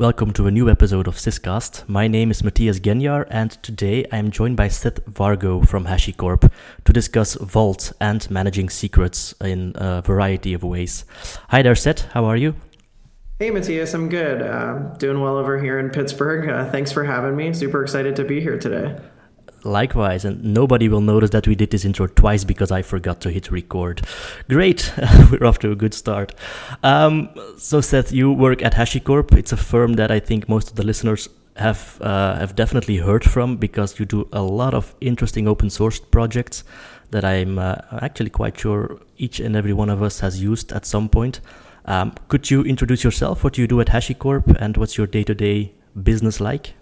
Welcome to a new episode of Syscast. My name is Mattias Geniar, and today I am joined by Seth Vargo from HashiCorp to discuss Vault and managing secrets in a variety of ways. Hi there, Seth. How are you? Hey, Matthias. I'm good. Uh, doing well over here in Pittsburgh. Uh, thanks for having me. Super excited to be here today. Likewise, and nobody will notice that we did this intro twice because I forgot to hit record. Great, we're off to a good start. Um, so, Seth, you work at HashiCorp. It's a firm that I think most of the listeners have uh, have definitely heard from because you do a lot of interesting open source projects that I'm uh, actually quite sure each and every one of us has used at some point. Um, could you introduce yourself? What do you do at HashiCorp, and what's your day to day business like?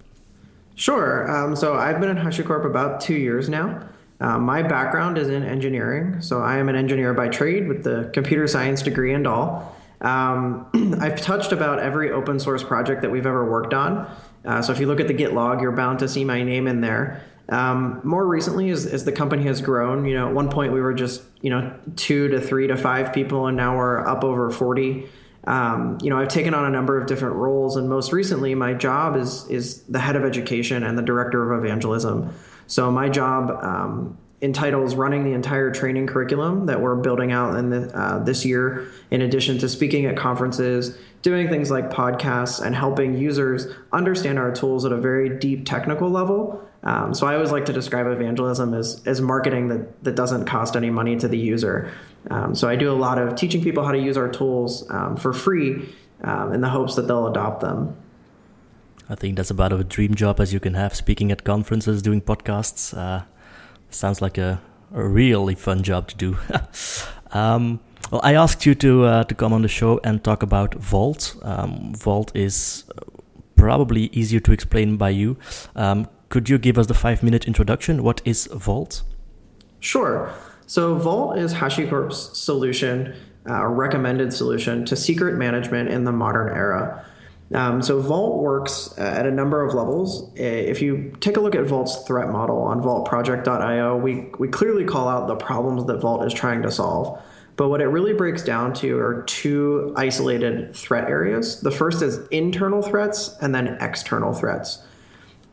Sure. Um, so I've been at HashiCorp about two years now. Uh, my background is in engineering. So I am an engineer by trade with the computer science degree and all. Um, I've touched about every open source project that we've ever worked on. Uh, so if you look at the Git log, you're bound to see my name in there. Um, more recently, as, as the company has grown, you know, at one point we were just, you know, two to three to five people, and now we're up over 40 um, you know, I've taken on a number of different roles, and most recently, my job is is the head of education and the director of evangelism. So my job um, entitles running the entire training curriculum that we're building out in the, uh, this year, in addition to speaking at conferences, doing things like podcasts, and helping users understand our tools at a very deep technical level. Um, so I always like to describe evangelism as, as marketing that, that doesn't cost any money to the user. Um, so I do a lot of teaching people how to use our tools um, for free um, in the hopes that they'll adopt them. I think that's about a dream job as you can have, speaking at conferences, doing podcasts. Uh, sounds like a, a really fun job to do. Um, well, I asked you to uh, to come on the show and talk about Vault. Um, Vault is probably easier to explain by you. Um, could you give us the five minute introduction? What is Vault? Sure. So Vault is HashiCorp's solution, uh, a recommended solution to secret management in the modern era. Um, so Vault works at a number of levels. If you take a look at Vault's threat model on vaultproject.io, we, we clearly call out the problems that Vault is trying to solve. But what it really breaks down to are two isolated threat areas. The first is internal threats and then external threats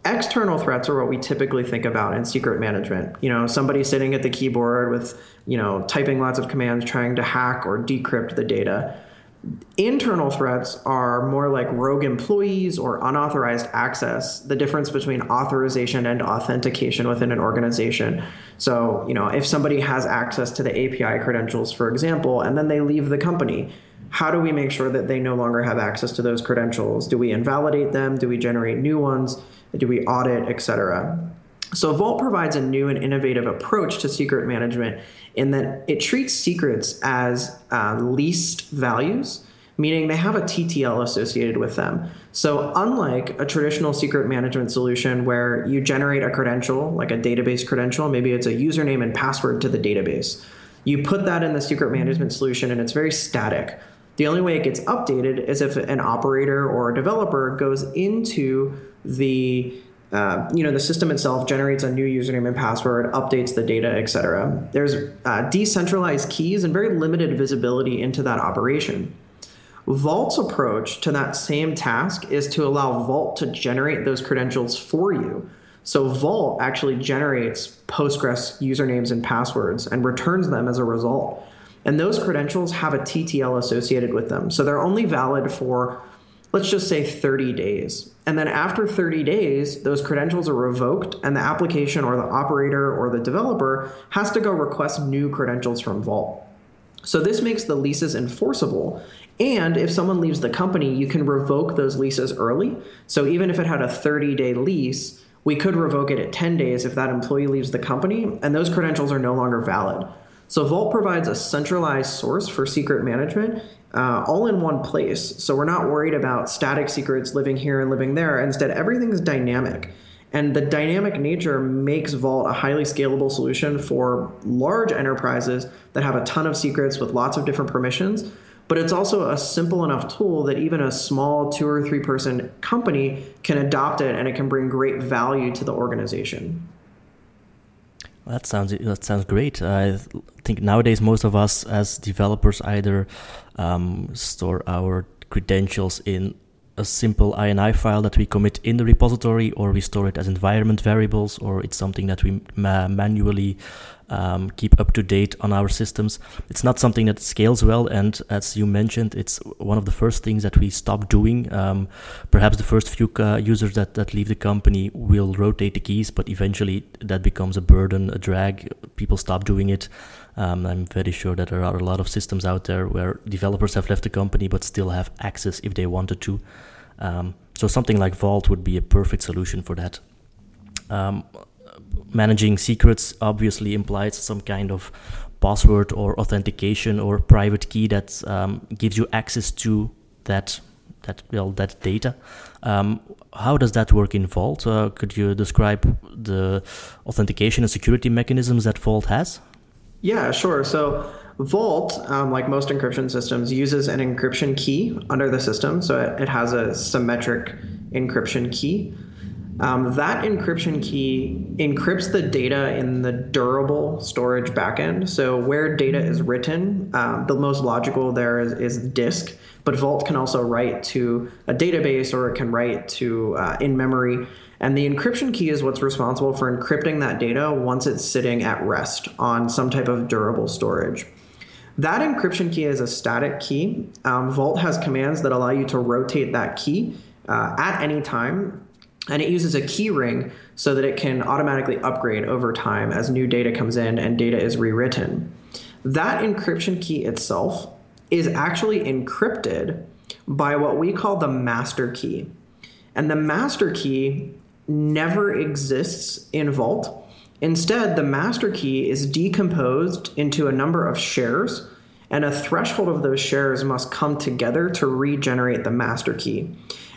external threats are what we typically think about in secret management. You know, somebody sitting at the keyboard with, you know, typing lots of commands trying to hack or decrypt the data. Internal threats are more like rogue employees or unauthorized access, the difference between authorization and authentication within an organization. So, you know, if somebody has access to the API credentials, for example, and then they leave the company, how do we make sure that they no longer have access to those credentials? Do we invalidate them? Do we generate new ones? Do we audit, etc.? So Vault provides a new and innovative approach to secret management in that it treats secrets as uh, leased values, meaning they have a TTL associated with them. So unlike a traditional secret management solution where you generate a credential, like a database credential, maybe it's a username and password to the database. You put that in the secret management solution and it's very static. The only way it gets updated is if an operator or a developer goes into the uh, you know the system itself generates a new username and password, updates the data, etc. There's uh, decentralized keys and very limited visibility into that operation. Vault's approach to that same task is to allow Vault to generate those credentials for you. So Vault actually generates Postgres usernames and passwords and returns them as a result. And those credentials have a TTL associated with them. So they're only valid for, let's just say, 30 days. And then after 30 days, those credentials are revoked, and the application or the operator or the developer has to go request new credentials from Vault. So this makes the leases enforceable. And if someone leaves the company, you can revoke those leases early. So even if it had a 30 day lease, we could revoke it at 10 days if that employee leaves the company, and those credentials are no longer valid. So Vault provides a centralized source for secret management uh, all in one place. So we're not worried about static secrets living here and living there. Instead, everything's dynamic. And the dynamic nature makes Vault a highly scalable solution for large enterprises that have a ton of secrets with lots of different permissions. But it's also a simple enough tool that even a small two or three person company can adopt it and it can bring great value to the organization. That sounds that sounds great. I think nowadays most of us as developers either um, store our credentials in a simple INI file that we commit in the repository, or we store it as environment variables, or it's something that we ma- manually um, keep up to date on our systems. It's not something that scales well, and as you mentioned, it's one of the first things that we stop doing. Um, perhaps the first few uh, users that, that leave the company will rotate the keys, but eventually that becomes a burden, a drag. People stop doing it. Um, I'm very sure that there are a lot of systems out there where developers have left the company but still have access if they wanted to. Um, so something like Vault would be a perfect solution for that. Um, managing secrets obviously implies some kind of password or authentication or private key that um, gives you access to that that well that data. Um, how does that work in Vault? Uh, could you describe the authentication and security mechanisms that Vault has? Yeah, sure. So Vault, um, like most encryption systems, uses an encryption key under the system. So it, it has a symmetric encryption key. Um, that encryption key encrypts the data in the durable storage backend. So where data is written, um, the most logical there is, is disk, but Vault can also write to a database or it can write to uh, in memory. And the encryption key is what's responsible for encrypting that data once it's sitting at rest on some type of durable storage. That encryption key is a static key. Um, Vault has commands that allow you to rotate that key uh, at any time and it uses a key ring so that it can automatically upgrade over time as new data comes in and data is rewritten. That encryption key itself is actually encrypted by what we call the master key. And the master key never exists in Vault. Instead, the master key is decomposed into a number of shares, and a threshold of those shares must come together to regenerate the master key.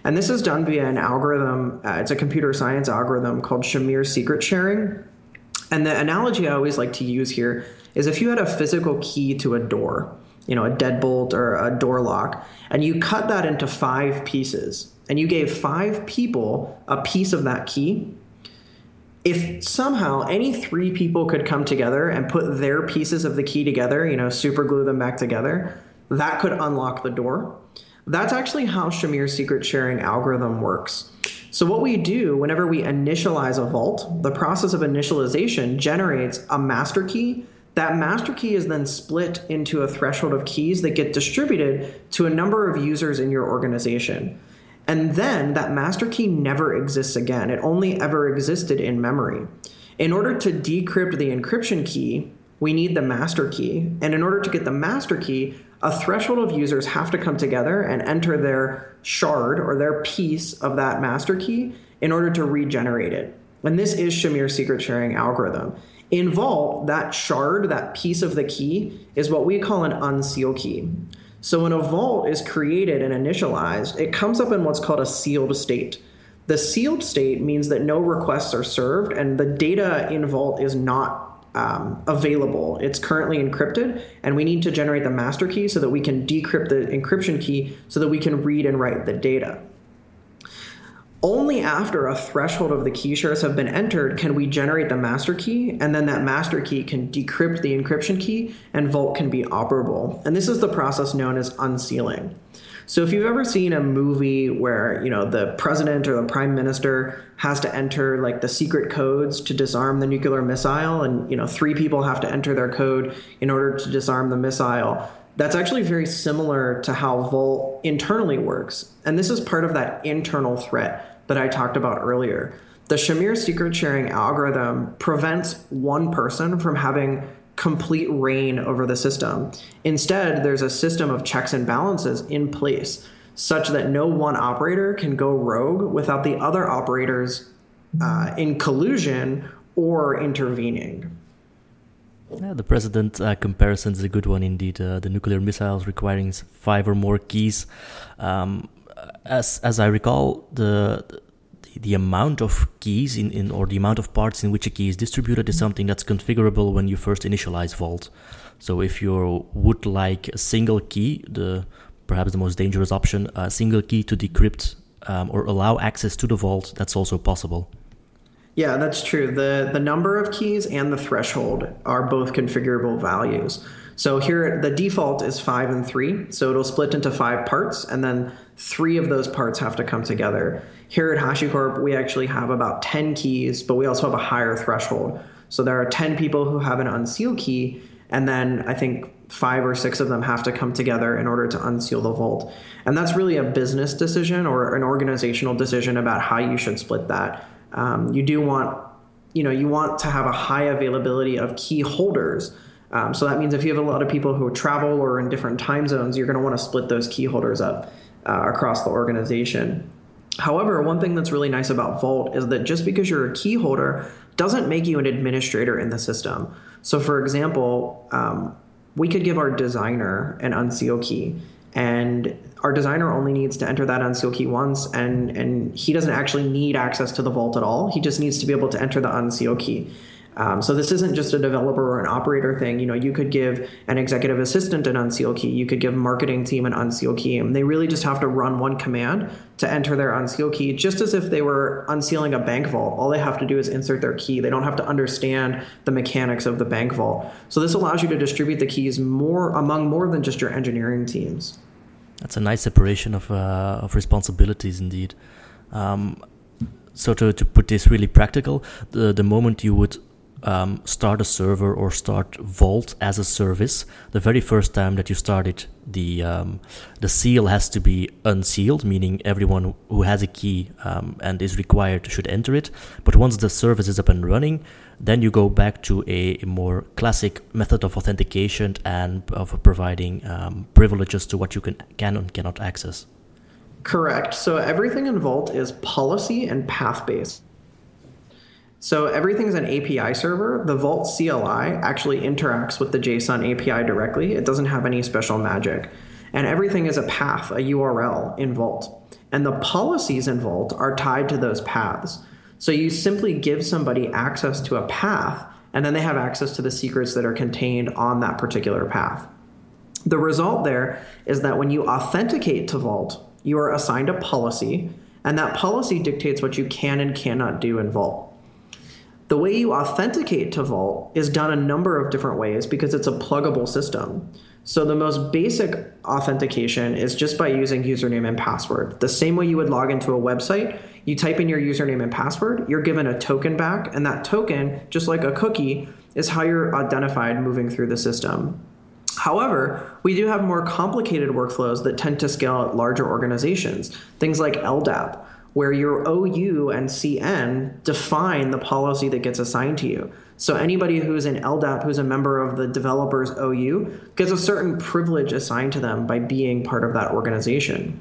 And this is done via an algorithm. Uh, it's a computer science algorithm called Shamir secret sharing. And the analogy I always like to use here is if you had a physical key to a door, you know, a deadbolt or a door lock, and you cut that into five pieces, and you gave five people a piece of that key, if somehow any three people could come together and put their pieces of the key together, you know, super glue them back together, that could unlock the door. That's actually how Shamir's secret sharing algorithm works. So, what we do whenever we initialize a vault, the process of initialization generates a master key. That master key is then split into a threshold of keys that get distributed to a number of users in your organization. And then that master key never exists again. It only ever existed in memory. In order to decrypt the encryption key, we need the master key. And in order to get the master key, a threshold of users have to come together and enter their shard or their piece of that master key in order to regenerate it. And this is Shamir's secret sharing algorithm. In Vault, that shard, that piece of the key, is what we call an unseal key. So when a vault is created and initialized, it comes up in what's called a sealed state. The sealed state means that no requests are served and the data in Vault is not um, available. It's currently encrypted, and we need to generate the master key so that we can decrypt the encryption key so that we can read and write the data. Only after a threshold of the key shares have been entered can we generate the master key, and then that master key can decrypt the encryption key, and Vault can be operable. And this is the process known as unsealing. So if you've ever seen a movie where, you know, the president or the prime minister has to enter like the secret codes to disarm the nuclear missile and, you know, three people have to enter their code in order to disarm the missile, that's actually very similar to how Vault internally works. And this is part of that internal threat that I talked about earlier. The Shamir secret sharing algorithm prevents one person from having complete reign over the system. Instead, there's a system of checks and balances in place such that no one operator can go rogue without the other operators uh, in collusion or intervening. Yeah, the president uh, comparison is a good one indeed. Uh, the nuclear missiles requiring five or more keys. Um, as as I recall, the the amount of keys in, in or the amount of parts in which a key is distributed is something that's configurable when you first initialize Vault. So if you would like a single key, the perhaps the most dangerous option, a single key to decrypt um, or allow access to the vault, that's also possible. Yeah, that's true. The the number of keys and the threshold are both configurable values. So here, the default is five and three. So it'll split into five parts, and then three of those parts have to come together. Here at HashiCorp, we actually have about 10 keys, but we also have a higher threshold. So there are 10 people who have an unseal key, and then I think five or six of them have to come together in order to unseal the vault. And that's really a business decision or an organizational decision about how you should split that. Um, you do want, you know, you want to have a high availability of key holders um, so that means if you have a lot of people who travel or in different time zones, you're going to want to split those key holders up uh, across the organization. However, one thing that's really nice about Vault is that just because you're a key holder doesn't make you an administrator in the system. So, for example, um, we could give our designer an unseal key, and our designer only needs to enter that unseal key once, and and he doesn't actually need access to the vault at all. He just needs to be able to enter the unseal key. Um, so this isn't just a developer or an operator thing. You know, you could give an executive assistant an unseal key. You could give marketing team an unseal key, and they really just have to run one command to enter their unseal key, just as if they were unsealing a bank vault. All they have to do is insert their key. They don't have to understand the mechanics of the bank vault. So this allows you to distribute the keys more among more than just your engineering teams. That's a nice separation of uh, of responsibilities, indeed. Um, so to, to put this really practical, the the moment you would um, start a server or start Vault as a service, the very first time that you start it, the um, the seal has to be unsealed, meaning everyone who has a key um, and is required should enter it. But once the service is up and running, then you go back to a, more classic method of authentication and of providing um, privileges to what you can can and cannot access. Correct. So everything in Vault is policy and path based. So everything's an API server. The Vault CLI actually interacts with the JSON API directly. It doesn't have any special magic. And everything is a path, a URL in Vault. And the policies in Vault are tied to those paths. So you simply give somebody access to a path, and then they have access to the secrets that are contained on that particular path. The result there is that when you authenticate to Vault, you are assigned a policy, and that policy dictates what you can and cannot do in Vault. The way you authenticate to Vault is done a number of different ways because it's a pluggable system. So the most basic authentication is just by using username and password. The same way you would log into a website, you type in your username and password, you're given a token back, and that token, just like a cookie, is how you're identified moving through the system. However, we do have more complicated workflows that tend to scale at larger organizations, things like LDAP, where your OU and CN define the policy that gets assigned to you. So anybody who's in LDAP, who's a member of the developer's OU, gets a certain privilege assigned to them by being part of that organization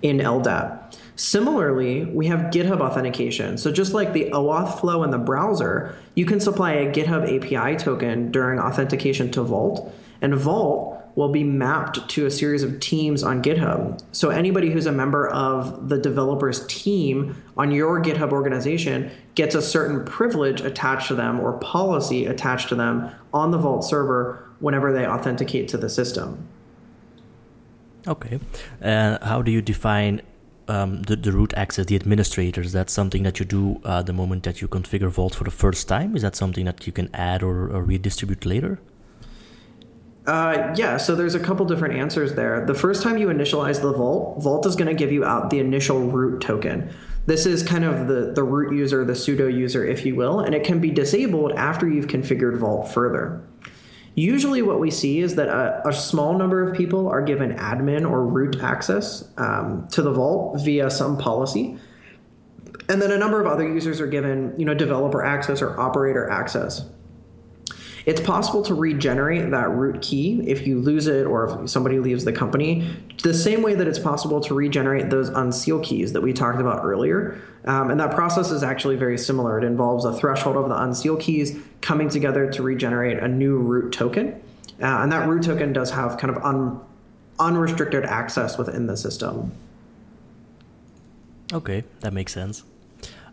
in LDAP. Similarly, we have GitHub authentication. So just like the OAuth flow in the browser, you can supply a GitHub API token during authentication to Vault, and Vault will be mapped to a series of teams on GitHub. So anybody who's a member of the developer's team on your GitHub organization gets a certain privilege attached to them or policy attached to them on the Vault server whenever they authenticate to the system. Okay. Uh, how do you define um, the, the root access, the administrators? That's something that you do uh, the moment that you configure Vault for the first time? Is that something that you can add or, or redistribute later? Uh, yeah, so there's a couple different answers there. The first time you initialize the Vault, Vault is going to give you out the initial root token. This is kind of the, the root user, the sudo user, if you will, and it can be disabled after you've configured Vault further. Usually, what we see is that a, a small number of people are given admin or root access um, to the Vault via some policy. And then a number of other users are given, you know, developer access or operator access. It's possible to regenerate that root key if you lose it or if somebody leaves the company, the same way that it's possible to regenerate those unseal keys that we talked about earlier. Um, and that process is actually very similar. It involves a threshold of the unseal keys coming together to regenerate a new root token. Uh, and that root token does have kind of un- unrestricted access within the system. Okay, that makes sense.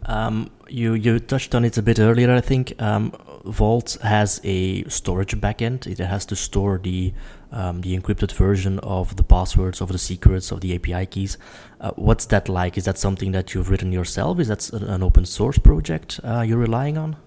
Um, you you touched on it a bit earlier, I think. Um, Vault has a storage backend. It has to store the um, the encrypted version of the passwords, of the secrets, of the API keys. Uh, what's that like? Is that something that you've written yourself? Is that an open source project uh, you're relying on?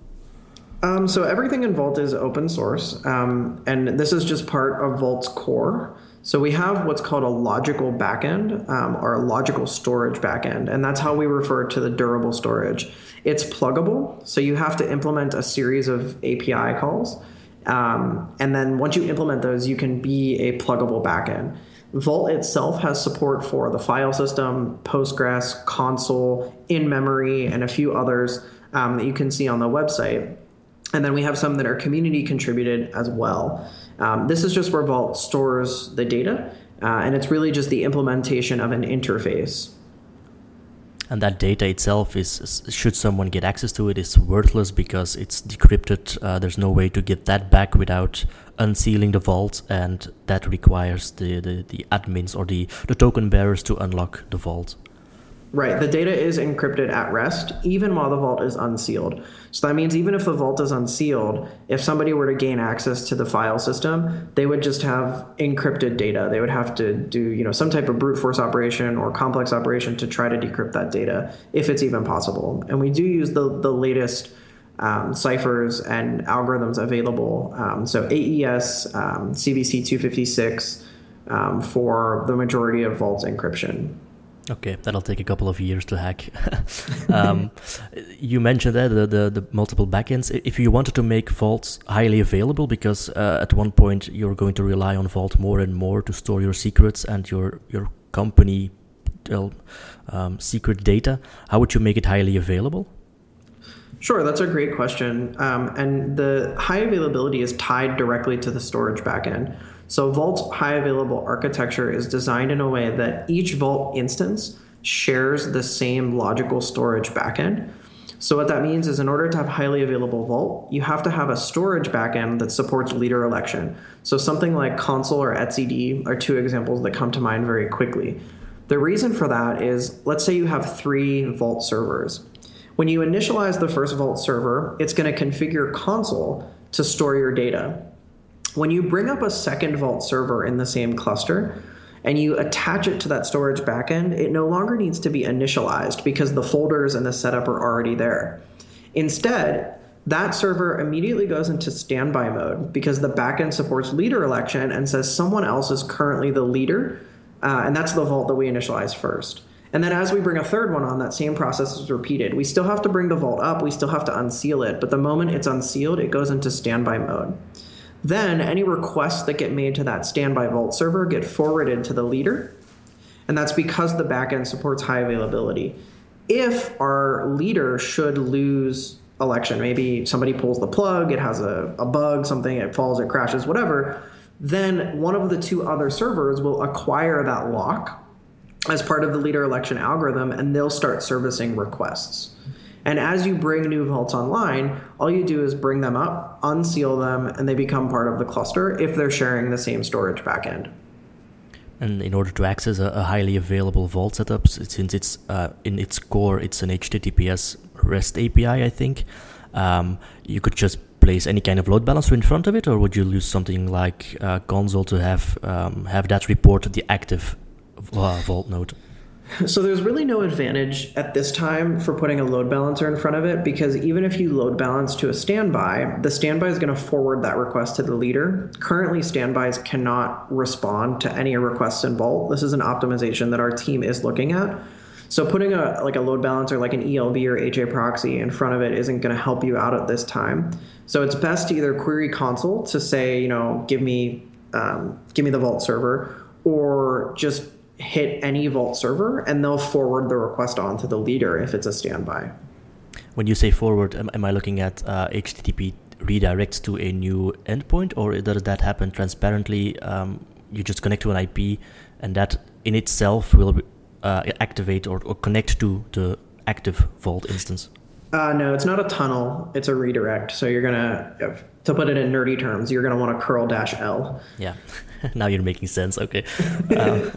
Um, so everything in Vault is open source, um, and this is just part of Vault's core. So we have what's called a logical backend um, or a logical storage backend, and that's how we refer to the durable storage. It's pluggable, so you have to implement a series of API calls, um, and then once you implement those, you can be a pluggable backend. Vault itself has support for the file system, Postgres, Consul, in memory, and a few others um, that you can see on the website. And then we have some that are community contributed as well. Um, this is just where Vault stores the data, uh, and it's really just the implementation of an interface. And that data itself is, should someone get access to it, is worthless because it's decrypted. Uh, there's no way to get that back without unsealing the vault, and that requires the, the, the admins or the, the token bearers to unlock the vault. Right. The data is encrypted at rest, even while the vault is unsealed. So that means even if the vault is unsealed, if somebody were to gain access to the file system, they would just have encrypted data. They would have to do, you know, some type of brute force operation or complex operation to try to decrypt that data, if it's even possible. And we do use the the latest um, ciphers and algorithms available. Um, so AES, um, CBC 256 um, for the majority of Vault's encryption. Okay, that'll take a couple of years to hack. um, you mentioned that the, the, the, multiple backends. If you wanted to make vaults highly available, because uh, at one point you're going to rely on Vault more and more to store your secrets and your your company um, secret data, how would you make it highly available? Sure, that's a great question. Um, and the high availability is tied directly to the storage backend. So Vault's high available architecture is designed in a way that each Vault instance shares the same logical storage backend. So what that means is in order to have highly available Vault, you have to have a storage backend that supports leader election. So something like Consul or etcd are two examples that come to mind very quickly. The reason for that is let's say you have three Vault servers. When you initialize the first Vault server, it's going to configure Consul to store your data. When you bring up a second Vault server in the same cluster and you attach it to that storage backend, it no longer needs to be initialized because the folders and the setup are already there. Instead, that server immediately goes into standby mode because the backend supports leader election and says someone else is currently the leader, uh, and that's the vault that we initialize first. And then as we bring a third one on, that same process is repeated. We still have to bring the vault up, we still have to unseal it, but the moment it's unsealed, it goes into standby mode. Then any requests that get made to that standby vault server get forwarded to the leader. And that's because the backend supports high availability. If our leader should lose election, maybe somebody pulls the plug, it has a, a bug, something, it falls, it crashes, whatever, then one of the two other servers will acquire that lock as part of the leader election algorithm and they'll start servicing requests. And as you bring new vaults online, all you do is bring them up, unseal them, and they become part of the cluster if they're sharing the same storage backend. And in order to access a, a highly available vault setup, since it's uh, in its core, it's an HTTPS REST API, I think. Um, you could just place any kind of load balancer in front of it, or would you use something like uh, Consul to have um, have that report the active uh, vault node? So there's really no advantage at this time for putting a load balancer in front of it because even if you load balance to a standby, the standby is going to forward that request to the leader. Currently, standbys cannot respond to any requests in Vault. This is an optimization that our team is looking at. So putting a like a load balancer like an ELB or HA proxy in front of it isn't going to help you out at this time. So it's best to either query Consul to say, you know, give me um, give me the Vault server, or just hit any Vault server and they'll forward the request on to the leader if it's a standby. When you say forward, am, am I looking at uh, HTTP redirects to a new endpoint, or does that happen transparently? Um, you just connect to an IP, and that in itself will uh, activate or, or, connect to the active Vault instance. Uh, no, it's not a tunnel. It's a redirect. So you're gonna, to put it in nerdy terms, you're gonna want to curl dash L. Yeah, now you're making sense. Okay. Um,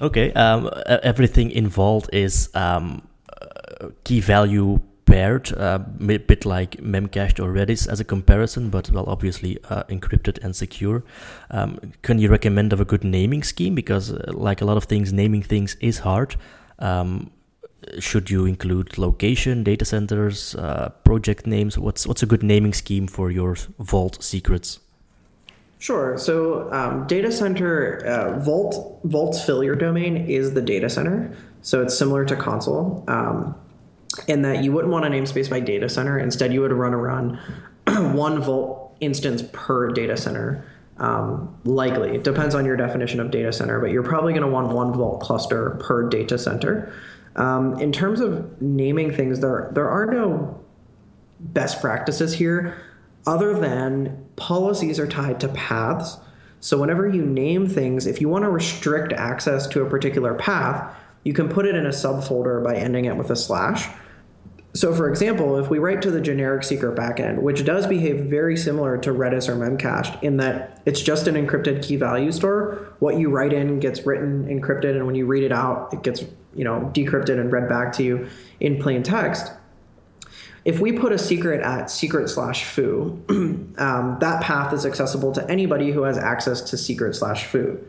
Okay. Um, everything involved is um, key value paired, uh, a bit like Memcached or Redis as a comparison, but well, obviously uh, encrypted and secure. Um, can you recommend of a good naming scheme? Because, uh, like a lot of things, naming things is hard. Um, should you include location, data centers, uh, project names? What's what's a good naming scheme for your vault secrets? Sure. So um, data center uh, Vault failure domain is the data center. So it's similar to Consul, um, in that you wouldn't want a namespace by data center. Instead, you would run around one Vault instance per data center. Um, likely it depends on your definition of data center, but you're probably going to want one Vault cluster per data center. Um, in terms of naming things, there there are no best practices here other than policies are tied to paths. So whenever you name things, if you want to restrict access to a particular path, you can put it in a subfolder by ending it with a slash. So, for example, if we write to the generic secret backend, which does behave very similar to Redis or Memcached in that it's just an encrypted key value store, what you write in gets written encrypted, and when you read it out, it gets you know decrypted and read back to you in plain text if we put a secret at secret slash foo, um, that path is accessible to anybody who has access to secret slash foo.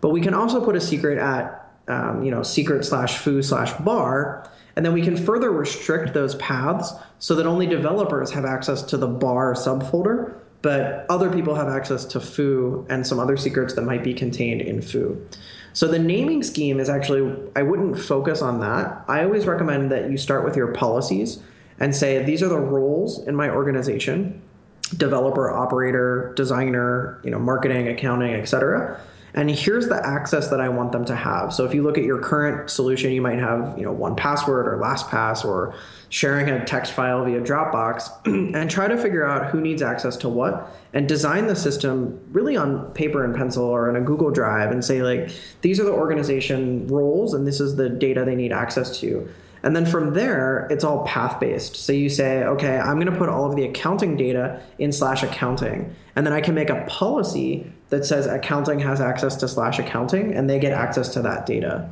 But we can also put a secret at um, you know secret slash foo slash bar, and then we can further restrict those paths so that only developers have access to the bar subfolder, but other people have access to foo and some other secrets that might be contained in foo. So the naming scheme is actually I wouldn't focus on that. I always recommend that you start with your policies and say these are the roles in my organization developer operator designer you know marketing accounting et cetera. and here's the access that i want them to have so if you look at your current solution you might have you know 1Password or lastpass or sharing a text file via dropbox and try to figure out who needs access to what and design the system really on paper and pencil or in a google drive and say like these are the organization roles and this is the data they need access to and then from there, it's all path based. So you say, okay, I'm going to put all of the accounting data in slash accounting. And then I can make a policy that says accounting has access to slash accounting and they get access to that data.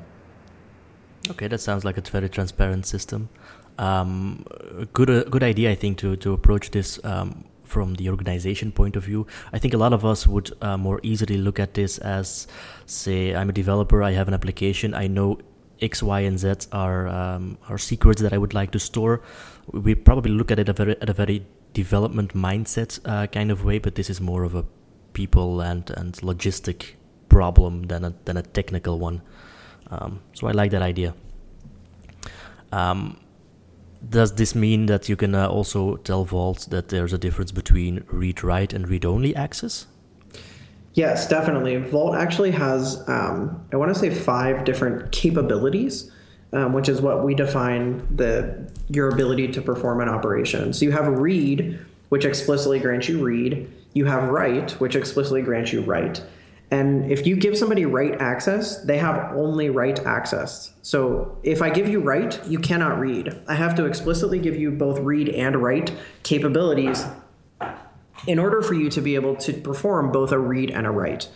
Okay, that sounds like a very transparent system. Um, good, uh, good idea, I think, to, to approach this um, from the organization point of view. I think a lot of us would uh, more easily look at this as, say, I'm a developer, I have an application, I know X, Y, and Z are um, are secrets that I would like to store. We probably look at it a very, at a very development mindset uh, kind of way, but this is more of a people and and logistic problem than a than a technical one. Um, so I like that idea. Um, does this mean that you can uh, also tell Vault that there's a difference between read write and read only access? Yes, definitely. Vault actually has, um, I want to say, five different capabilities, um, which is what we define the your ability to perform an operation. So you have read, which explicitly grants you read. You have write, which explicitly grants you write. And if you give somebody write access, they have only write access. So if I give you write, you cannot read. I have to explicitly give you both read and write capabilities in order for you to be able to perform both a read and a write.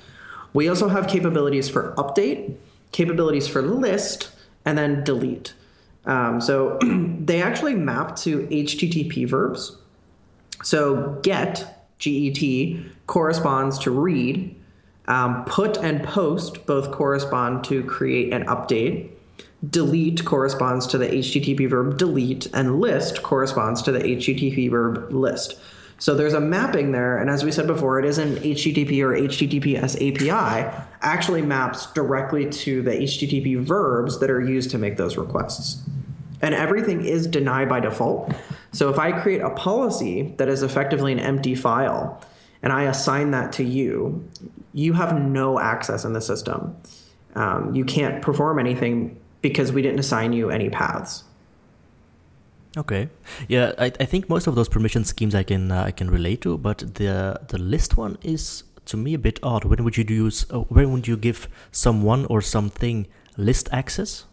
We also have capabilities for update, capabilities for list, and then delete. Um, so they actually map to HTTP verbs. So get, GET, corresponds to read. Um, put and post both correspond to create and update. Delete corresponds to the HTTP verb delete, and list corresponds to the HTTP verb list. So there's a mapping there, and as we said before, it is an HTTP or HTTPS API actually maps directly to the HTTP verbs that are used to make those requests. And everything is denied by default. So if I create a policy that is effectively an empty file and I assign that to you, you have no access in the system. Um, you can't perform anything because we didn't assign you any paths. Okay, yeah, I, I think most of those permission schemes I can uh, I can relate to, but the the list one is to me a bit odd. When would you use? Uh, when would you give someone or something list access?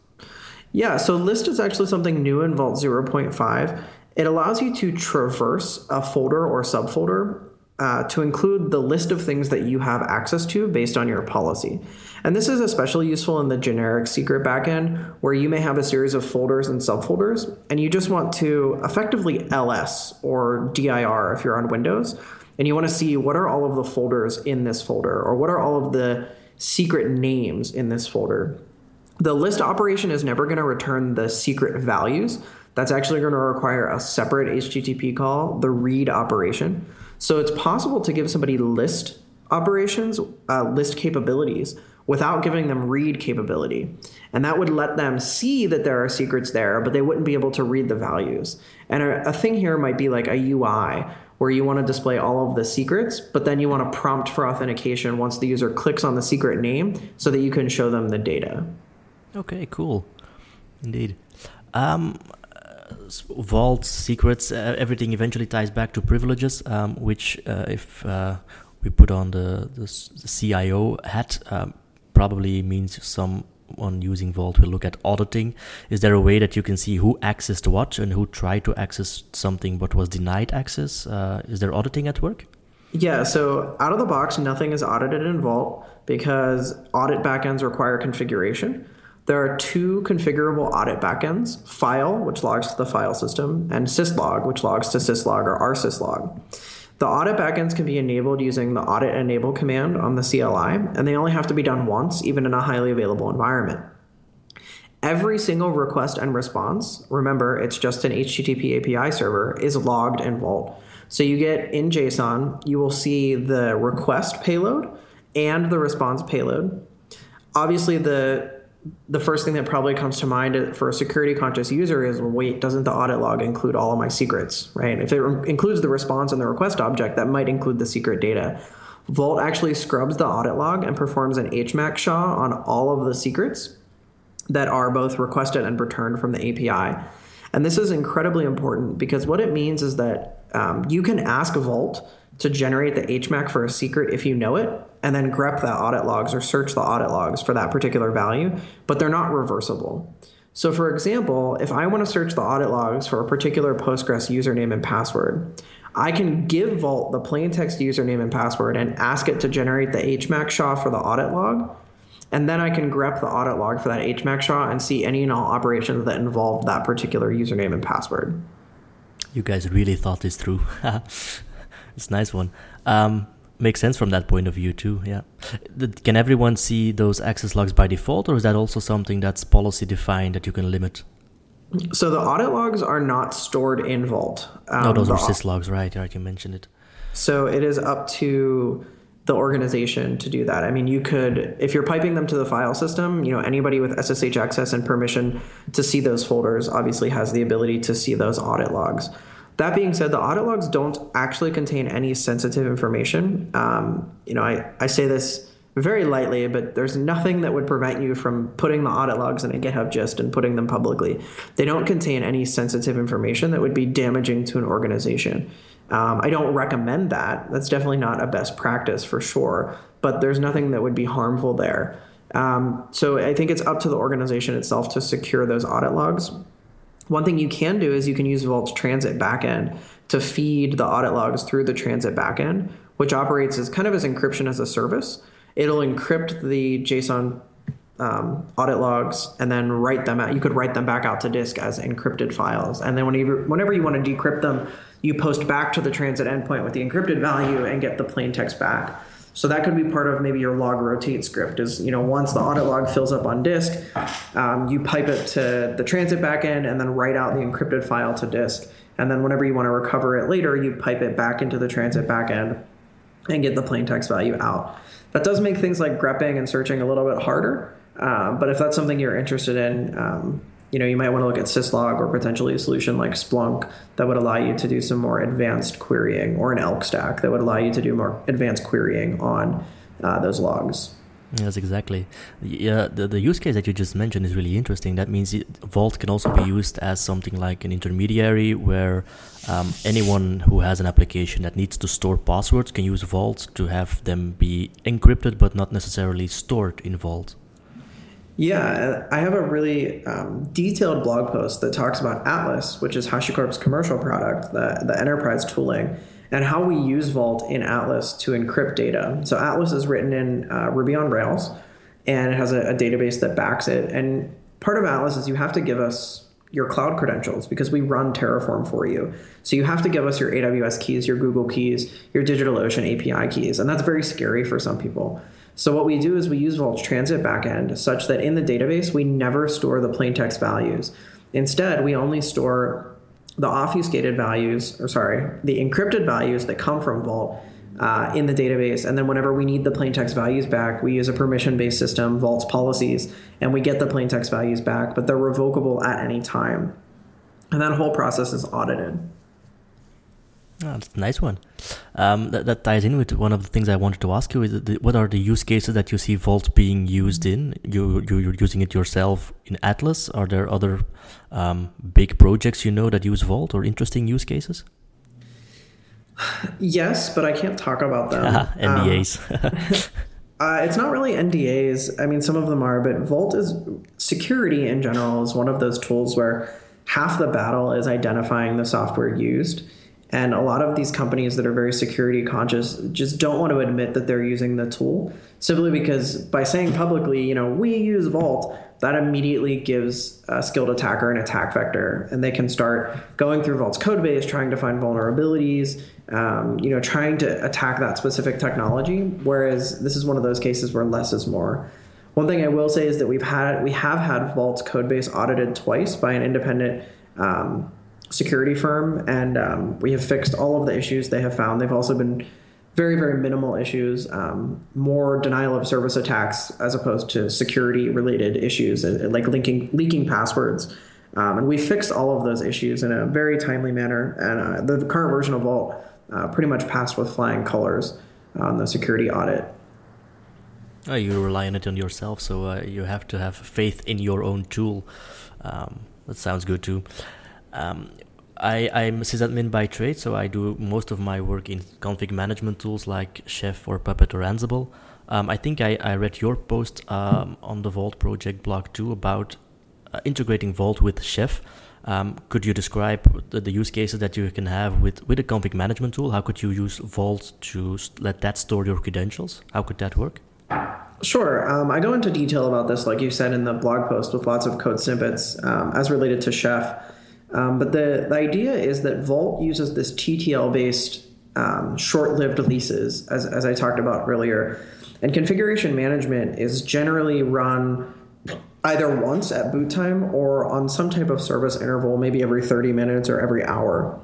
Yeah, so list is actually something new in Vault 0.5. It allows you to traverse a folder or subfolder uh, to include the list of things that you have access to based on your policy. And this is especially useful in the generic secret backend where you may have a series of folders and subfolders, and you just want to effectively ls or dir if you're on Windows, and you want to see what are all of the folders in this folder or what are all of the secret names in this folder. The list operation is never going to return the secret values. That's actually going to require a separate HTTP call, the read operation. So it's possible to give somebody list operations, uh, list capabilities, without giving them read capability. And that would let them see that there are secrets there, but they wouldn't be able to read the values. And a, a thing here might be like a UI where you want to display all of the secrets, but then you want to prompt for authentication once the user clicks on the secret name so that you can show them the data. Okay, cool. Indeed. Um, Vault secrets, uh, everything eventually ties back to privileges, um, which, uh, if uh, we put on the, the, the CIO hat, um, probably means someone using Vault will look at auditing. Is there a way that you can see who accessed what and who tried to access something but was denied access? Uh, is there auditing at work? Yeah, so out of the box, nothing is audited in Vault because audit backends require configuration. There are two configurable audit backends file, which logs to the file system, and syslog, which logs to syslog or rsyslog. The audit backends can be enabled using the audit enable command on the CLI, and they only have to be done once, even in a highly available environment. Every single request and response, remember it's just an HTTP API server, is logged in Vault. So you get in JSON, you will see the request payload and the response payload. Obviously, the the first thing that probably comes to mind for a security conscious user is wait, doesn't the audit log include all of my secrets, right? If it re- includes the response and the request object, that might include the secret data. Vault actually scrubs the audit log and performs an HMAC SHA on all of the secrets that are both requested and returned from the API. And this is incredibly important because what it means is that um, you can ask Vault to generate the HMAC for a secret if you know it, and then grep the audit logs or search the audit logs for that particular value, but they're not reversible. So, for example, if I want to search the audit logs for a particular Postgres username and password, I can give Vault the plain text username and password and ask it to generate the HMAC SHA for the audit log. And then I can grep the audit log for that HMAC SHA and see any and all operations that involved that particular username and password. You guys really thought this through. it's a nice one. Um, makes sense from that point of view too. Yeah. Can everyone see those access logs by default, or is that also something that's policy defined that you can limit? So the audit logs are not stored in Vault. Um, no, those are syslogs, right? Right, you mentioned it. So it is up to the organization to do that. I mean, you could, if you're piping them to the file system, you know, anybody with SSH access and permission to see those folders obviously has the ability to see those audit logs. That being said, the audit logs don't actually contain any sensitive information. Um, you know, I, I say this very lightly, but there's nothing that would prevent you from putting the audit logs in a GitHub gist and putting them publicly. They don't contain any sensitive information that would be damaging to an organization. Um, I don't recommend that. That's definitely not a best practice for sure, but there's nothing that would be harmful there. Um, so I think it's up to the organization itself to secure those audit logs. One thing you can do is you can use Vault's transit backend to feed the audit logs through the transit backend, which operates as kind of as encryption as a service. It'll encrypt the JSON um, audit logs and then write them out. You could write them back out to disk as encrypted files. And then whenever, whenever you want to decrypt them, you post back to the transit endpoint with the encrypted value and get the plain text back. So that could be part of maybe your log rotate script. Is you know once the audit log fills up on disk, um, you pipe it to the transit backend and then write out the encrypted file to disk. And then whenever you want to recover it later, you pipe it back into the transit backend and get the plain text value out. That does make things like grepping and searching a little bit harder. Uh, but if that's something you're interested in, um, you know, you might want to look at syslog or potentially a solution like Splunk that would allow you to do some more advanced querying, or an ELK stack that would allow you to do more advanced querying on uh, those logs. Yes, exactly. Yeah, the, the use case that you just mentioned is really interesting. That means Vault can also be used as something like an intermediary where um, anyone who has an application that needs to store passwords can use Vault to have them be encrypted but not necessarily stored in Vault. Yeah, I have a really um, detailed blog post that talks about Atlas, which is HashiCorp's commercial product, the, the enterprise tooling, and how we use Vault in Atlas to encrypt data. So Atlas is written in uh, Ruby on Rails, and it has a, a database that backs it. And part of Atlas is you have to give us your cloud credentials because we run Terraform for you. So you have to give us your AWS keys, your Google keys, your DigitalOcean API keys, and that's very scary for some people. So what we do is we use Vault's transit backend such that in the database we never store the plain text values. Instead, we only store the obfuscated values, or sorry, the encrypted values that come from Vault uh, in the database. And then whenever we need the plain text values back, we use a permission based system, Vault's policies, and we get the plain text values back, but they're revocable at any time. And that whole process is audited. Oh, that's a nice one. Um, that, that, ties in with one of the things I wanted to ask you. Is the, what are the use cases that you see Vault being used in? You, you, are using it yourself in Atlas. Are there other um, big projects you know that use Vault or interesting use cases? Yes, but I can't talk about them. NDAs. Um, uh, it's not really NDAs. I mean, some of them are, but Vault is security in general is one of those tools where half the battle is identifying the software used and a lot of these companies that are very security conscious just don't want to admit that they're using the tool simply because by saying publicly, you know, we use Vault, that immediately gives a skilled attacker an attack vector. And they can start going through Vault's code base, trying to find vulnerabilities, um, you know, trying to attack that specific technology. Whereas this is one of those cases where less is more. One thing I will say is that we've had we have had Vault's code base audited twice by an independent um, security firm, and um, we have fixed all of the issues they have found. They've also been very, very minimal issues, um, more denial of service attacks as opposed to security related issues uh, like linking, leaking passwords. Um, and we fixed all of those issues in a very timely manner. And uh, the current version of Vault uh, pretty much passed with flying colors on the security audit. Oh, you rely on it on yourself, so uh, you have to have faith in your own tool. Um, that sounds good too. Um, I, I'm sysadmin by trade, so I do most of my work in config management tools like Chef or Puppet or Ansible. Um, I think I, I read your post um, on the Vault project blog too about uh, integrating Vault with Chef. Um, could you describe the, the, use cases that you can have with, with a config management tool? How could you use Vault to let that store your credentials? How could that work? Sure. Um, I go into detail about this, like you said in the blog post, with lots of code snippets um, as related to Chef. Um, but the, the idea is that Vault uses this TTL based um, short lived leases, as, as I talked about earlier. And configuration management is generally run either once at boot time or on some type of service interval, maybe every 30 minutes or every hour.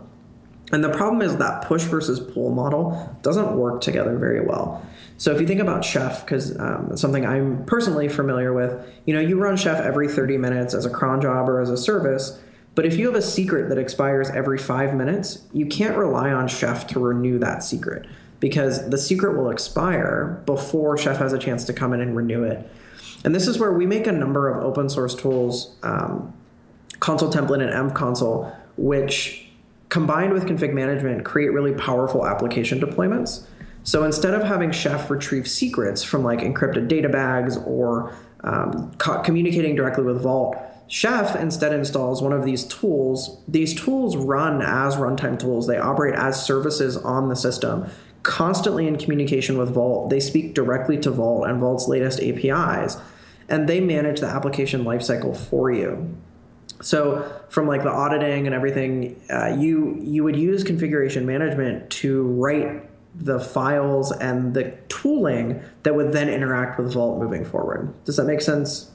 And the problem is that push versus pull model doesn't work together very well. So if you think about Chef, because um, something I'm personally familiar with, you know, you run Chef every 30 minutes as a cron job or as a service, but if you have a secret that expires every five minutes, you can't rely on Chef to renew that secret because the secret will expire before Chef has a chance to come in and renew it. And this is where we make a number of open source tools, um, Consul Template and Consul, which combined with config management create really powerful application deployments. So instead of having Chef retrieve secrets from like encrypted data bags or um, co- communicating directly with Vault, Chef instead installs one of these tools. These tools run as runtime tools, they operate as services on the system, constantly in communication with Vault. They speak directly to Vault and Vault's latest APIs, and they manage the application lifecycle for you. So from like the auditing and everything, uh, you you would use configuration management to write the files and the tooling that would then interact with Vault moving forward. Does that make sense?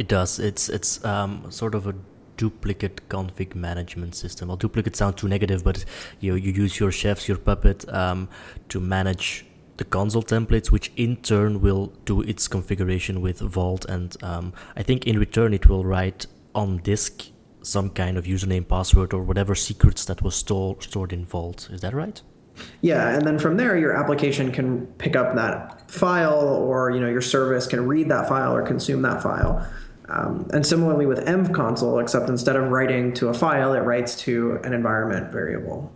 It does. It's it's um, sort of a duplicate config management system. Well, duplicate sounds too negative, but you you use your chefs, your puppet um, to manage the Consul templates, which in turn will do its configuration with Vault, and um, I think in return it will write on disk some kind of username, password, or whatever secrets that was store, stored in Vault. Is that right? Yeah, and then from there, your application can pick up that file, or you know your service can read that file or consume that file. Um, and similarly with envconsul, except instead of writing to a file, it writes to an environment variable.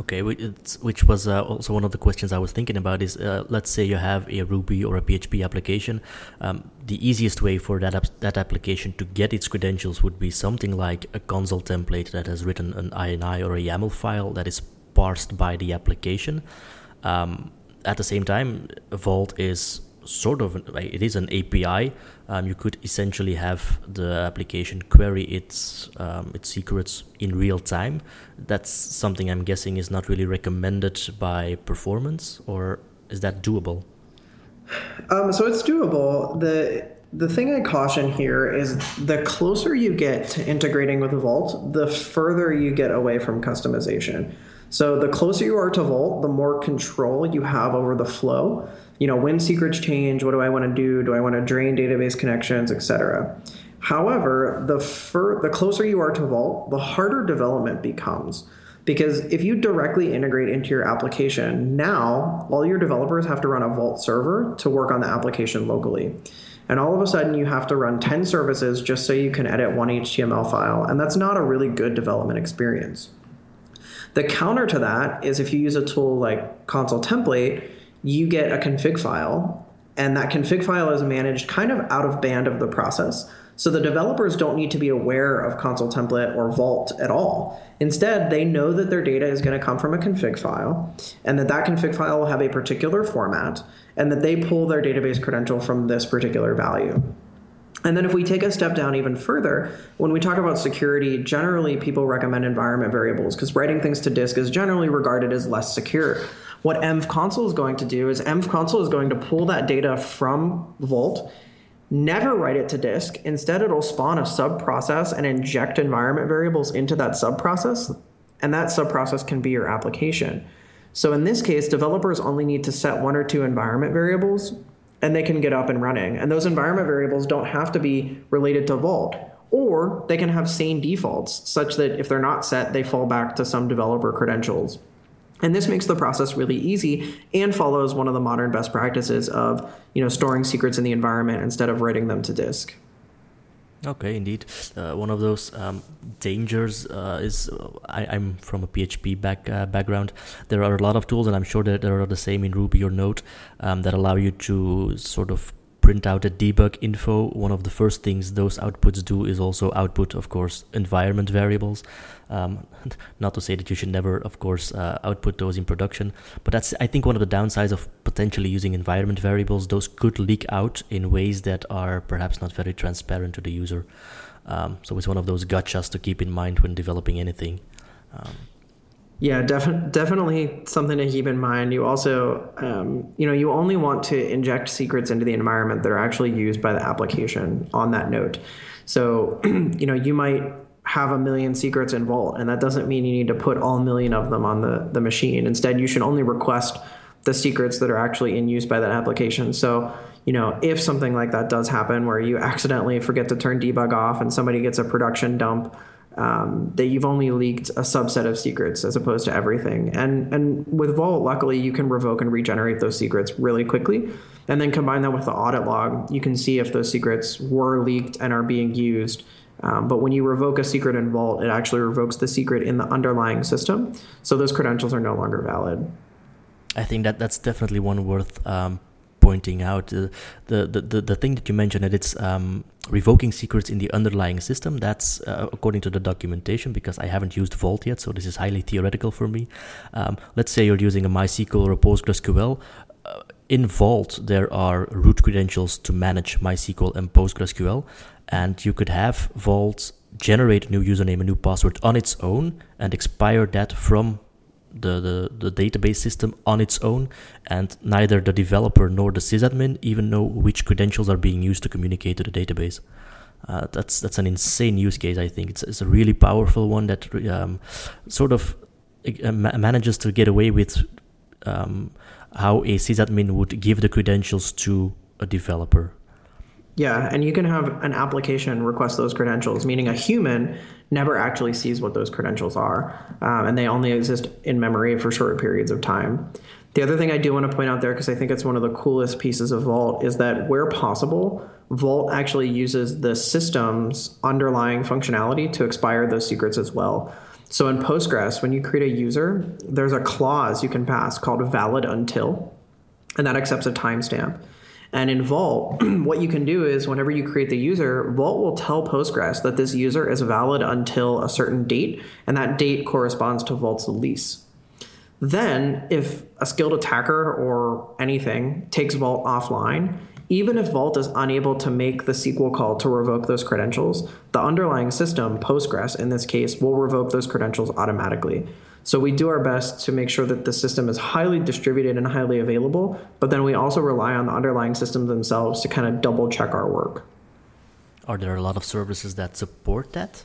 Okay, which was uh, also one of the questions I was thinking about is uh, let's say you have a Ruby or a PHP application. Um, the easiest way for that, ap- that application to get its credentials would be something like a Consul template that has written an INI or a YAML file that is parsed by the application. Um, at the same time, Vault is sort of it is an API. Um, you could essentially have the application query its um, its secrets in real time. That's something I'm guessing is not really recommended by performance, or is that doable? Um, so it's doable. The the thing I caution here is the closer you get to integrating with Vault, the further you get away from customization. So the closer you are to Vault, the more control you have over the flow. You know, when secrets change, what do I want to do? Do I want to drain database connections, etc. However, the fur- the closer you are to Vault, the harder development becomes. Because if you directly integrate into your application, now all your developers have to run a Vault server to work on the application locally. And all of a sudden, you have to run 10 services just so you can edit one HTML file. And that's not a really good development experience. The counter to that is if you use a tool like Consul Template, you get a config file, and that config file is managed kind of out of band of the process. So the developers don't need to be aware of Consul template or Vault at all. Instead, they know that their data is going to come from a config file and that that config file will have a particular format and that they pull their database credential from this particular value. And then if we take a step down even further, when we talk about security, generally people recommend environment variables because writing things to disk is generally regarded as less secure. What envconsul is going to do is envconsul is going to pull that data from Vault Never write it to disk. Instead, it'll spawn a sub process and inject environment variables into that sub process, and that sub process can be your application. So in this case, developers only need to set one or two environment variables and they can get up and running. And those environment variables don't have to be related to Vault, or they can have sane defaults such that if they're not set, they fall back to some developer credentials. And this makes the process really easy and follows one of the modern best practices of, you know, storing secrets in the environment instead of writing them to disk. Okay, indeed. Uh, one of those um, dangers uh, is uh, I, am from a PHP back, uh, background. There are a lot of tools, and I'm sure that there are the same in Ruby or Node um, that allow you to sort of print out a debug info, one of the first things those outputs do is also output, of course, environment variables. Um, not to say that you should never, of course, uh, output those in production, but that's, I think, one of the downsides of potentially using environment variables. Those could leak out in ways that are perhaps not very transparent to the user. Um, so it's one of those gotchas to keep in mind when developing anything. Um, yeah, def- definitely something to keep in mind. You also, um, you know, you only want to inject secrets into the environment that are actually used by the application on that note. So, you know, you might have a million secrets in Vault, and that doesn't mean you need to put all million of them on the, the machine. Instead, you should only request the secrets that are actually in use by that application. So, you know, if something like that does happen where you accidentally forget to turn debug off and somebody gets a production dump, um, that you've only leaked a subset of secrets as opposed to everything. And and with Vault, luckily, you can revoke and regenerate those secrets really quickly, and then combine that with the audit log. You can see if those secrets were leaked and are being used. Um, but when you revoke a secret in Vault, it actually revokes the secret in the underlying system, so those credentials are no longer valid. I think that that's definitely one worth um, pointing out. Uh, the, the, the the thing that you mentioned that it's um, revoking secrets in the underlying system. That's uh, according to the documentation because I haven't used Vault yet, so this is highly theoretical for me. Um, let's say you're using a MySQL or a PostgreSQL. Uh, in Vault, there are root credentials to manage MySQL and PostgreSQL, and you could have Vault generate a new username, a new password on its own, and expire that from the, the, the database system on its own, and neither the developer nor the sysadmin even know which credentials are being used to communicate to the database. Uh, that's that's an insane use case. I think it's, it's a really powerful one that um, sort of uh, manages to get away with um, how a sysadmin would give the credentials to a developer. Yeah, and you can have an application request those credentials, meaning a human never actually sees what those credentials are, um, and they only exist in memory for short periods of time. The other thing I do want to point out there, because I think it's one of the coolest pieces of Vault, is that where possible, Vault actually uses the system's underlying functionality to expire those secrets as well. So in Postgres, when you create a user, there's a clause you can pass called valid until, and that accepts a timestamp. And in Vault, what you can do is whenever you create the user, Vault will tell Postgres that this user is valid until a certain date, and that date corresponds to Vault's lease. Then, if a skilled attacker or anything takes Vault offline, even if Vault is unable to make the SQL call to revoke those credentials, the underlying system, Postgres in this case, will revoke those credentials automatically. So we do our best to make sure that the system is highly distributed and highly available, but then we also rely on the underlying systems themselves to kind of double check our work. Are there a lot of services that support that?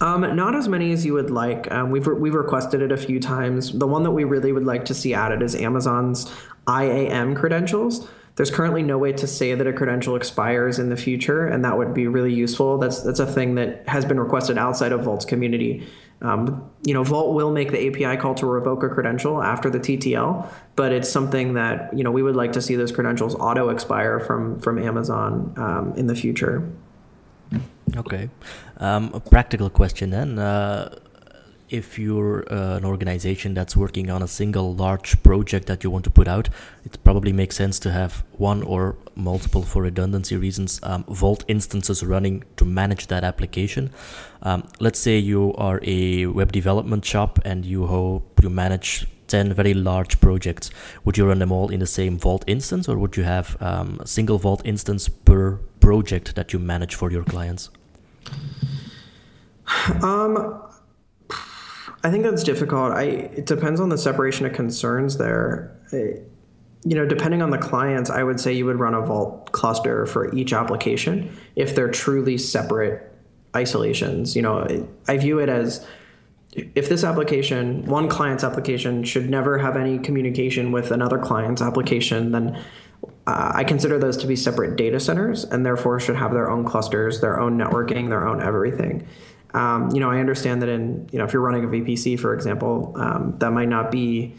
Um, not as many as you would like. Um, we've, re- we've requested it a few times. The one that we really would like to see added is Amazon's IAM credentials. There's currently no way to say that a credential expires in the future, and that would be really useful. That's that's a thing that has been requested outside of Vault's community. Um, you know, Vault will make the API call to revoke a credential after the TTL, but it's something that you know we would like to see those credentials auto expire from from Amazon um, in the future. Okay, um, a practical question then. Uh, if you're uh, an organization that's working on a single large project that you want to put out, it probably makes sense to have one or multiple, for redundancy reasons, um, Vault instances running to manage that application. Um, let's say you are a web development shop and you hope you manage 10 very large projects. Would you run them all in the same Vault instance or would you have um, a single Vault instance per project that you manage for your clients? Um, I think that's difficult. I it depends on the separation of concerns there. I, you know, depending on the clients, I would say you would run a Vault cluster for each application if they're truly separate isolations. You know, I view it as if this application, one client's application, should never have any communication with another client's application, then uh, I consider those to be separate data centers and therefore should have their own clusters, their own networking, their own everything. Um, you know, I understand that in you know if you're running a VPC, for example, um, that might not be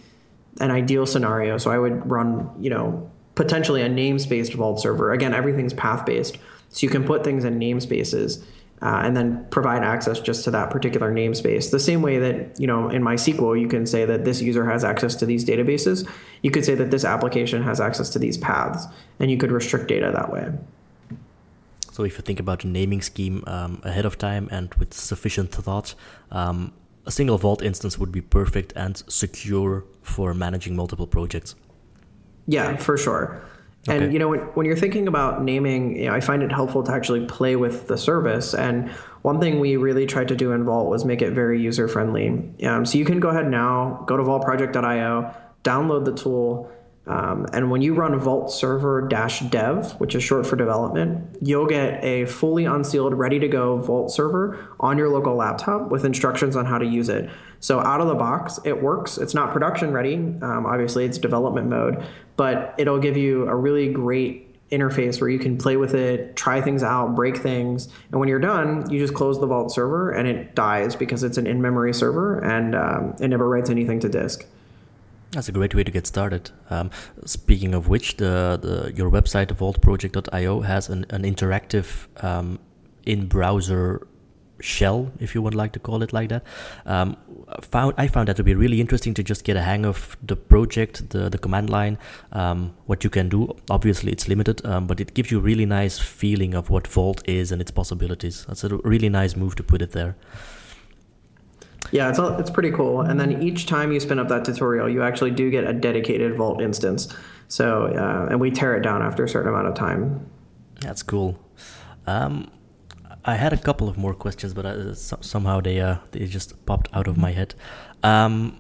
an ideal scenario. So I would run you know potentially a namespace Vault server. Again, everything's path based, so you can put things in namespaces. Uh, and then provide access just to that particular namespace. The same way that, you know, in MySQL, you can say that this user has access to these databases. You could say that this application has access to these paths, and you could restrict data that way. So if you think about the naming scheme um, ahead of time and with sufficient thought, um, a single Vault instance would be perfect and secure for managing multiple projects. Yeah, for sure. Okay. And you know when, when you're thinking about naming, you know, I find it helpful to actually play with the service. And one thing we really tried to do in Vault was make it very user friendly. Um, so you can go ahead now, go to vaultproject.io, download the tool, um, and when you run Vault Server dev, which is short for development, you'll get a fully unsealed, ready to go Vault server on your local laptop with instructions on how to use it. So out of the box, it works. It's not production ready. Um, obviously, it's development mode, but it'll give you a really great interface where you can play with it, try things out, break things. And when you're done, you just close the Vault server and it dies because it's an in memory server and um, it never writes anything to disk. That's a great way to get started. Um, speaking of which, the, the your website, vaultproject.io, has an, an interactive um, in-browser shell, if you would like to call it like that. Um, found I found that to be really interesting to just get a hang of the project, the the command line, um, what you can do. Obviously, it's limited, um, but it gives you a really nice feeling of what Vault is and its possibilities. That's a really nice move to put it there. Yeah, it's all, it's pretty cool. And then each time you spin up that tutorial, you actually do get a dedicated Vault instance. So uh, and we tear it down after a certain amount of time. That's cool. Um, I had a couple of more questions, but uh, so, somehow they uh, they just popped out of my head. Um,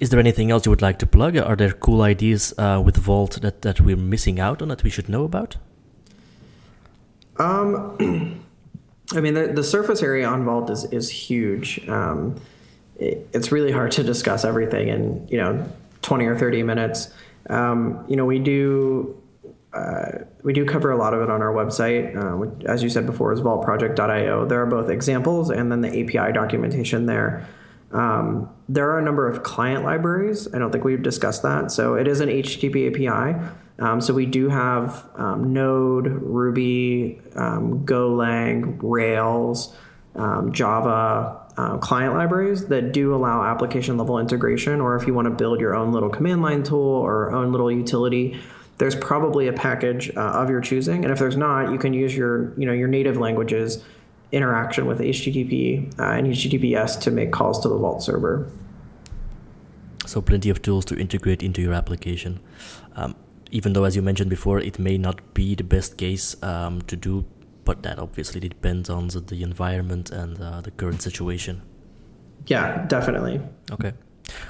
is there anything else you would like to plug? Are there cool ideas uh, with Vault that, that we're missing out on that we should know about? Um. I mean, the, the surface area on Vault is is huge. Um, it, it's really hard to discuss everything in you know 20 or 30 minutes. Um, you know, we do uh, we do cover a lot of it on our website. Uh, which, as you said before, is vaultproject.io. There are both examples and then the API documentation there. Um, there are a number of client libraries. I don't think we've discussed that. So it is an HTTP API. Um, so we do have um, Node, Ruby, um, Golang, Rails, um, Java uh, client libraries that do allow application level integration. Or if you want to build your own little command line tool or own little utility, there's probably a package uh, of your choosing. And if there's not, you can use your you know your native languages interaction with HTTP uh, and HTTPS to make calls to the Vault server. So plenty of tools to integrate into your application. Um, even though, as you mentioned before, it may not be the best case um, to do, but that obviously depends on the, the environment and uh, the current situation. Yeah, definitely. Okay.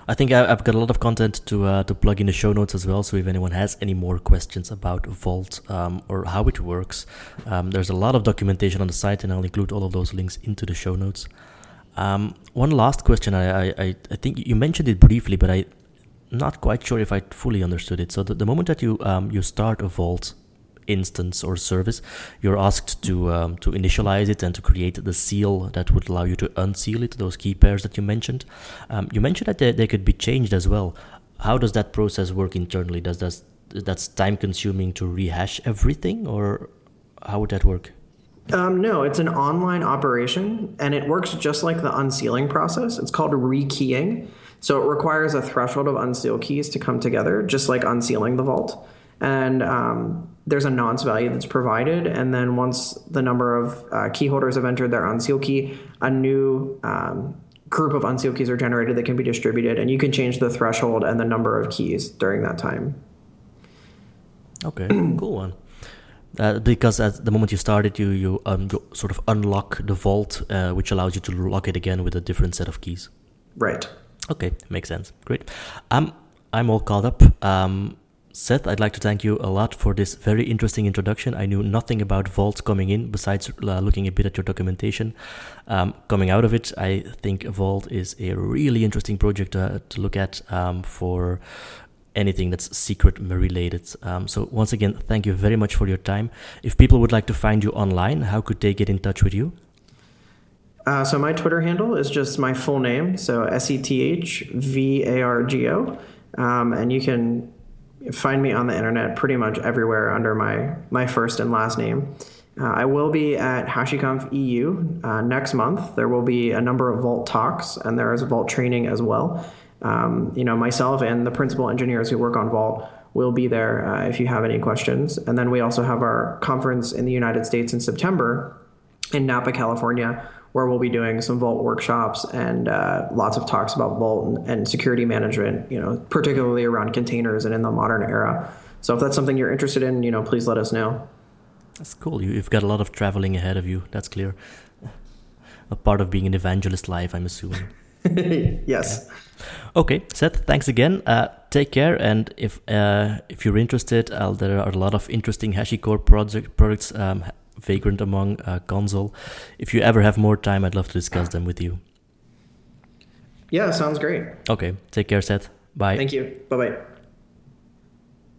I think I, have got a lot of content to uh, to plug in the show notes as well. So if anyone has any more questions about Vault um, or how it works, um, there's a lot of documentation on the site, and I'll include all of those links into the show notes. Um, one last question. I, I I think you mentioned it briefly, but I not quite sure if I fully understood it. So the, the moment that you um, you start a Vault instance or service, you're asked to um, to initialize it and to create the seal that would allow you to unseal it. Those key pairs that you mentioned. Um, you mentioned that they, they could be changed as well. How does that process work internally? Does that that's time consuming to rehash everything, or how would that work? Um, no, it's an online operation and it works just like the unsealing process. It's called rekeying. So it requires a threshold of unseal keys to come together, just like unsealing the vault and um, there's a nonce value that's provided. And then once the number of uh, key holders have entered their unseal key, a new um, group of unseal keys are generated that can be distributed, and you can change the threshold and the number of keys during that time. Okay, cool one. Uh, because at the moment you started, you you, um, you sort of unlock the vault, uh, which allows you to lock it again with a different set of keys. Right. Okay, makes sense. Great. Um, I'm all caught up. Um, Seth, I'd like to thank you a lot for this very interesting introduction. I knew nothing about Vault coming in besides uh, looking a bit at your documentation. Um, coming out of it, I think Vault is a really interesting project to, to look at um, for anything that's secret related. Um, so, once again, thank you very much for your time. If people would like to find you online, how could they get in touch with you? Uh, so, my Twitter handle is just my full name, so S E T H V A R G O. Um, and you can find me on the internet pretty much everywhere under my my first and last name. Uh, I will be at HashiConf EU uh, next month. There will be a number of Vault talks, and there is Vault training as well. Um, you know, myself and the principal engineers who work on Vault will be there uh, if you have any questions. And then we also have our conference in the United States in September in Napa, California, where we'll be doing some Vault workshops and uh, lots of talks about Vault and, and, security management, you know, particularly around containers and in the modern era. So if that's something you're interested in, you know, please let us know. That's cool. You've got a lot of traveling ahead of you. That's clear. A part of being an evangelist life, I'm assuming. yes. Okay, Seth. Thanks again. Uh, take care, and if uh, if you're interested, uh, there are a lot of interesting HashiCorp project products um, vagrant among uh, Consul. If you ever have more time, I'd love to discuss them with you. Yeah, sounds great. Okay, take care, Seth. Bye. Thank you. Bye bye.